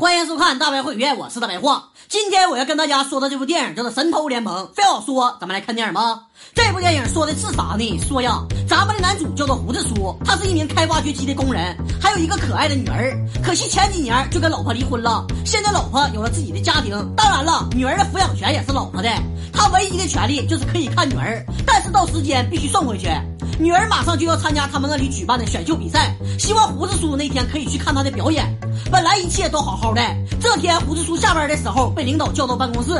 欢迎收看大白会员，我是大白话。今天我要跟大家说的这部电影叫做《神偷联盟》。非要说，咱们来看电影吧。这部电影说的是啥呢？说呀，咱们的男主叫做胡子叔，他是一名开挖掘机的工人，还有一个可爱的女儿。可惜前几年就跟老婆离婚了，现在老婆有了自己的家庭。当然了，女儿的抚养权也是老婆的，他唯一的权利就是可以看女儿，但是到时间必须送回去。女儿马上就要参加他们那里举办的选秀比赛，希望胡子叔那天可以去看她的表演。本来一切都好好的，这天胡子叔下班的时候被领导叫到办公室，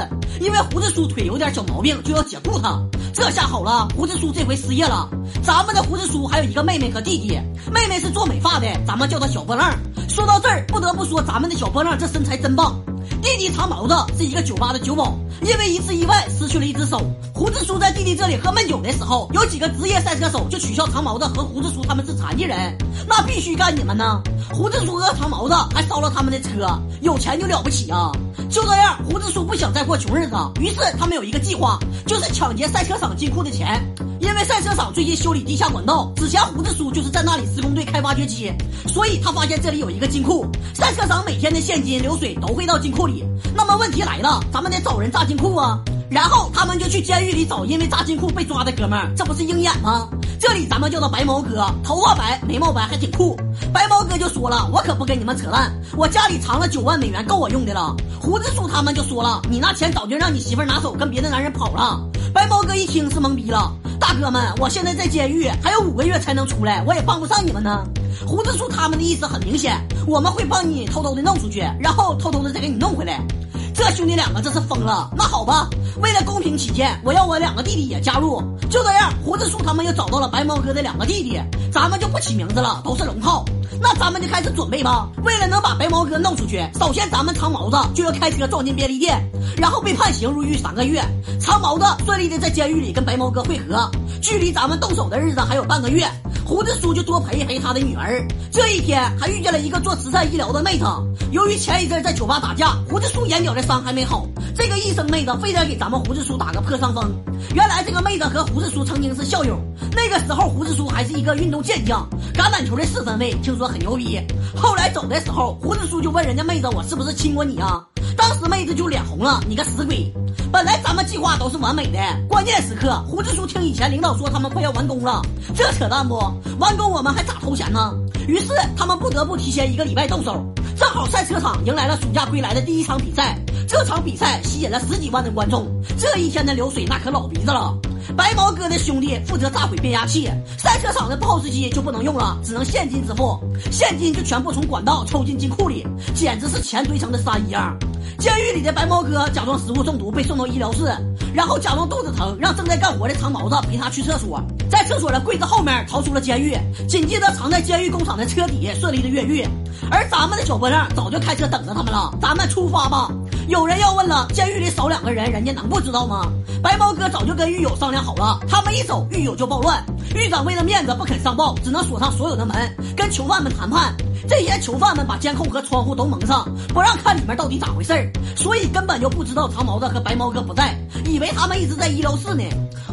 因为胡子叔腿有点小毛病，就要解雇他。这下好了，胡子叔这回失业了。咱们的胡子叔还有一个妹妹和弟弟，妹妹是做美发的，咱们叫她小波浪。说到这儿，不得不说咱们的小波浪这身材真棒。弟弟长毛子是一个酒吧的酒保，因为一次意外失去了一只手。胡子叔在弟弟这里喝闷酒的时候，有几个职业赛车手就取笑长毛子和胡子叔他们是残疾人，那必须干你们呢。胡子叔和长毛子还烧了他们的车，有钱就了不起啊！就这样，胡子叔不想再过穷日子，于是他们有一个计划，就是抢劫赛车场金库的钱。因为赛车场最近修理地下管道，之前胡子叔就是在那里施工队开挖掘机，所以他发现这里有一个金库。赛车场每天的现金流水都会到金库里。那么问题来了，咱们得找人炸金库啊！然后他们就去监狱里找因为炸金库被抓的哥们儿，这不是鹰眼吗？这里咱们叫他白毛哥，头发白，眉毛白，还挺酷。白毛哥就说了，我可不跟你们扯淡，我家里藏了九万美元，够我用的了。胡子叔他们就说了，你那钱早就让你媳妇拿走，跟别的男人跑了。白毛哥一听是懵逼了。大哥们，我现在在监狱，还有五个月才能出来，我也帮不上你们呢。胡子叔他们的意思很明显，我们会帮你偷偷的弄出去，然后偷偷的再给你弄回来。这兄弟两个这是疯了。那好吧，为了公平起见，我要我两个弟弟也加入。就这样，胡子叔他们又找到了白毛哥的两个弟弟，咱们就不起名字了，都是龙套。那咱们就开始准备吧。为了能把白毛哥弄出去，首先咱们长毛子就要开车撞进便利店，然后被判刑入狱三个月。长毛子顺利的在监狱里跟白毛哥会合，距离咱们动手的日子还有半个月。胡子叔就多陪一陪他的女儿。这一天还遇见了一个做慈善医疗的妹子。由于前一阵在酒吧打架，胡子叔眼角的伤还没好，这个医生妹子非得给咱们胡子叔打个破伤风。原来这个妹子和胡子叔曾经是校友，那个时候胡子叔还是一个运动健将，橄榄球的四分卫，听说很牛逼。后来走的时候，胡子叔就问人家妹子：“我是不是亲过你啊？”当时妹子就脸红了：“你个死鬼！”本来咱们计划都是完美的，关键时刻，胡子叔听以前领导说他们快要完工了，这扯淡不？完工我们还咋投钱呢？于是他们不得不提前一个礼拜动手。正好赛车场迎来了暑假归来的第一场比赛，这场比赛吸引了十几万的观众。这一天的流水那可老鼻子了。白毛哥的兄弟负责炸毁变压器，赛车场的 POS 机就不能用了，只能现金支付，现金就全部从管道抽进金库里，简直是钱堆成的山一样。监狱里的白毛哥假装食物中毒被送到医疗室，然后假装肚子疼，让正在干活的长毛子陪他去厕所，在厕所的柜子后面逃出了监狱，紧接着藏在监狱工厂的车底顺利的越狱，而咱们的小波浪早就开车等着他们了，咱们出发吧。有人要问了，监狱里少两个人，人家能不知道吗？白毛哥早就跟狱友商量好了，他们一走，狱友就暴乱。狱长为了面子不肯上报，只能锁上所有的门，跟囚犯们谈判。这些囚犯们把监控和窗户都蒙上，不让看里面到底咋回事儿，所以根本就不知道长毛子和白毛哥不在，以为他们一直在医疗室呢。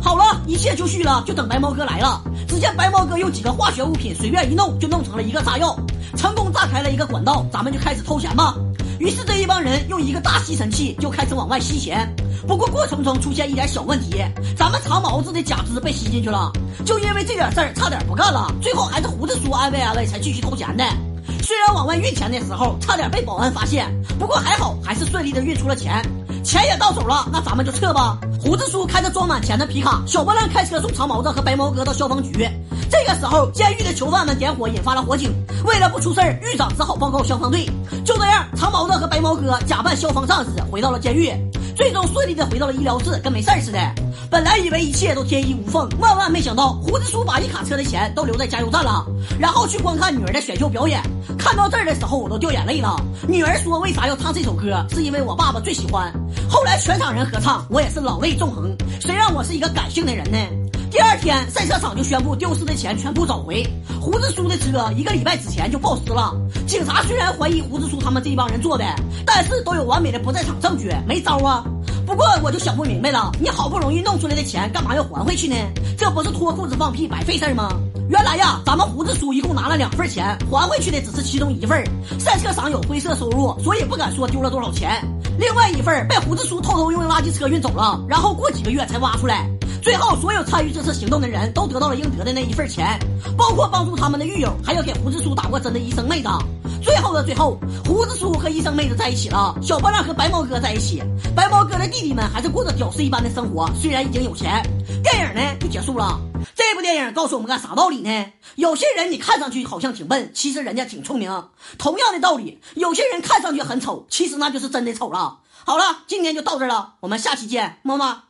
好了，一切就绪了，就等白毛哥来了。只见白毛哥用几个化学物品随便一弄，就弄成了一个炸药，成功炸开了一个管道。咱们就开始偷钱吧。于是这一帮人用一个大吸尘器就开始往外吸钱，不过过程中出现一点小问题，咱们长毛子的假肢被吸进去了，就因为这点事儿差点不干了，最后还是胡子叔安慰安慰才继续偷钱的。虽然往外运钱的时候差点被保安发现，不过还好还是顺利的运出了钱，钱也到手了，那咱们就撤吧。胡子叔开着装满钱的皮卡，小波浪开车送长毛子和白毛哥到消防局。这个时候，监狱的囚犯们点火，引发了火警。为了不出事儿，狱长只好报告消防队。就这样，长毛子和白毛哥假扮消防战士回到了监狱，最终顺利的回到了医疗室，跟没事儿似的。本来以为一切都天衣无缝，万万没想到，胡子叔把一卡车的钱都留在加油站了，然后去观看女儿的选秀表演。看到这儿的时候，我都掉眼泪了。女儿说：“为啥要唱这首歌？是因为我爸爸最喜欢。”后来全场人合唱，我也是老泪纵横。谁让我是一个感性的人呢？第二天，赛车场就宣布丢失的钱全部找回。胡子叔的车一个礼拜之前就报失了。警察虽然怀疑胡子叔他们这一帮人做的，但是都有完美的不在场证据，没招啊。不过我就想不明白了，你好不容易弄出来的钱，干嘛要还回去呢？这不是脱裤子放屁白费事儿吗？原来呀，咱们胡子叔一共拿了两份钱，还回去的只是其中一份。赛车场有灰色收入，所以不敢说丢了多少钱。另外一份被胡子叔偷偷用垃圾车运走了，然后过几个月才挖出来。最后，所有参与这次行动的人都得到了应得的那一份钱，包括帮助他们的狱友，还有给胡子叔打过针的医生妹子。最后的最后，胡子叔和医生妹子在一起了，小胖亮和白毛哥在一起，白毛哥的弟弟们还是过着屌丝一般的生活，虽然已经有钱。电影呢就结束了。这部电影告诉我们个啥道理呢？有些人你看上去好像挺笨，其实人家挺聪明。同样的道理，有些人看上去很丑，其实那就是真的丑了。好了，今天就到这了，我们下期见，么么。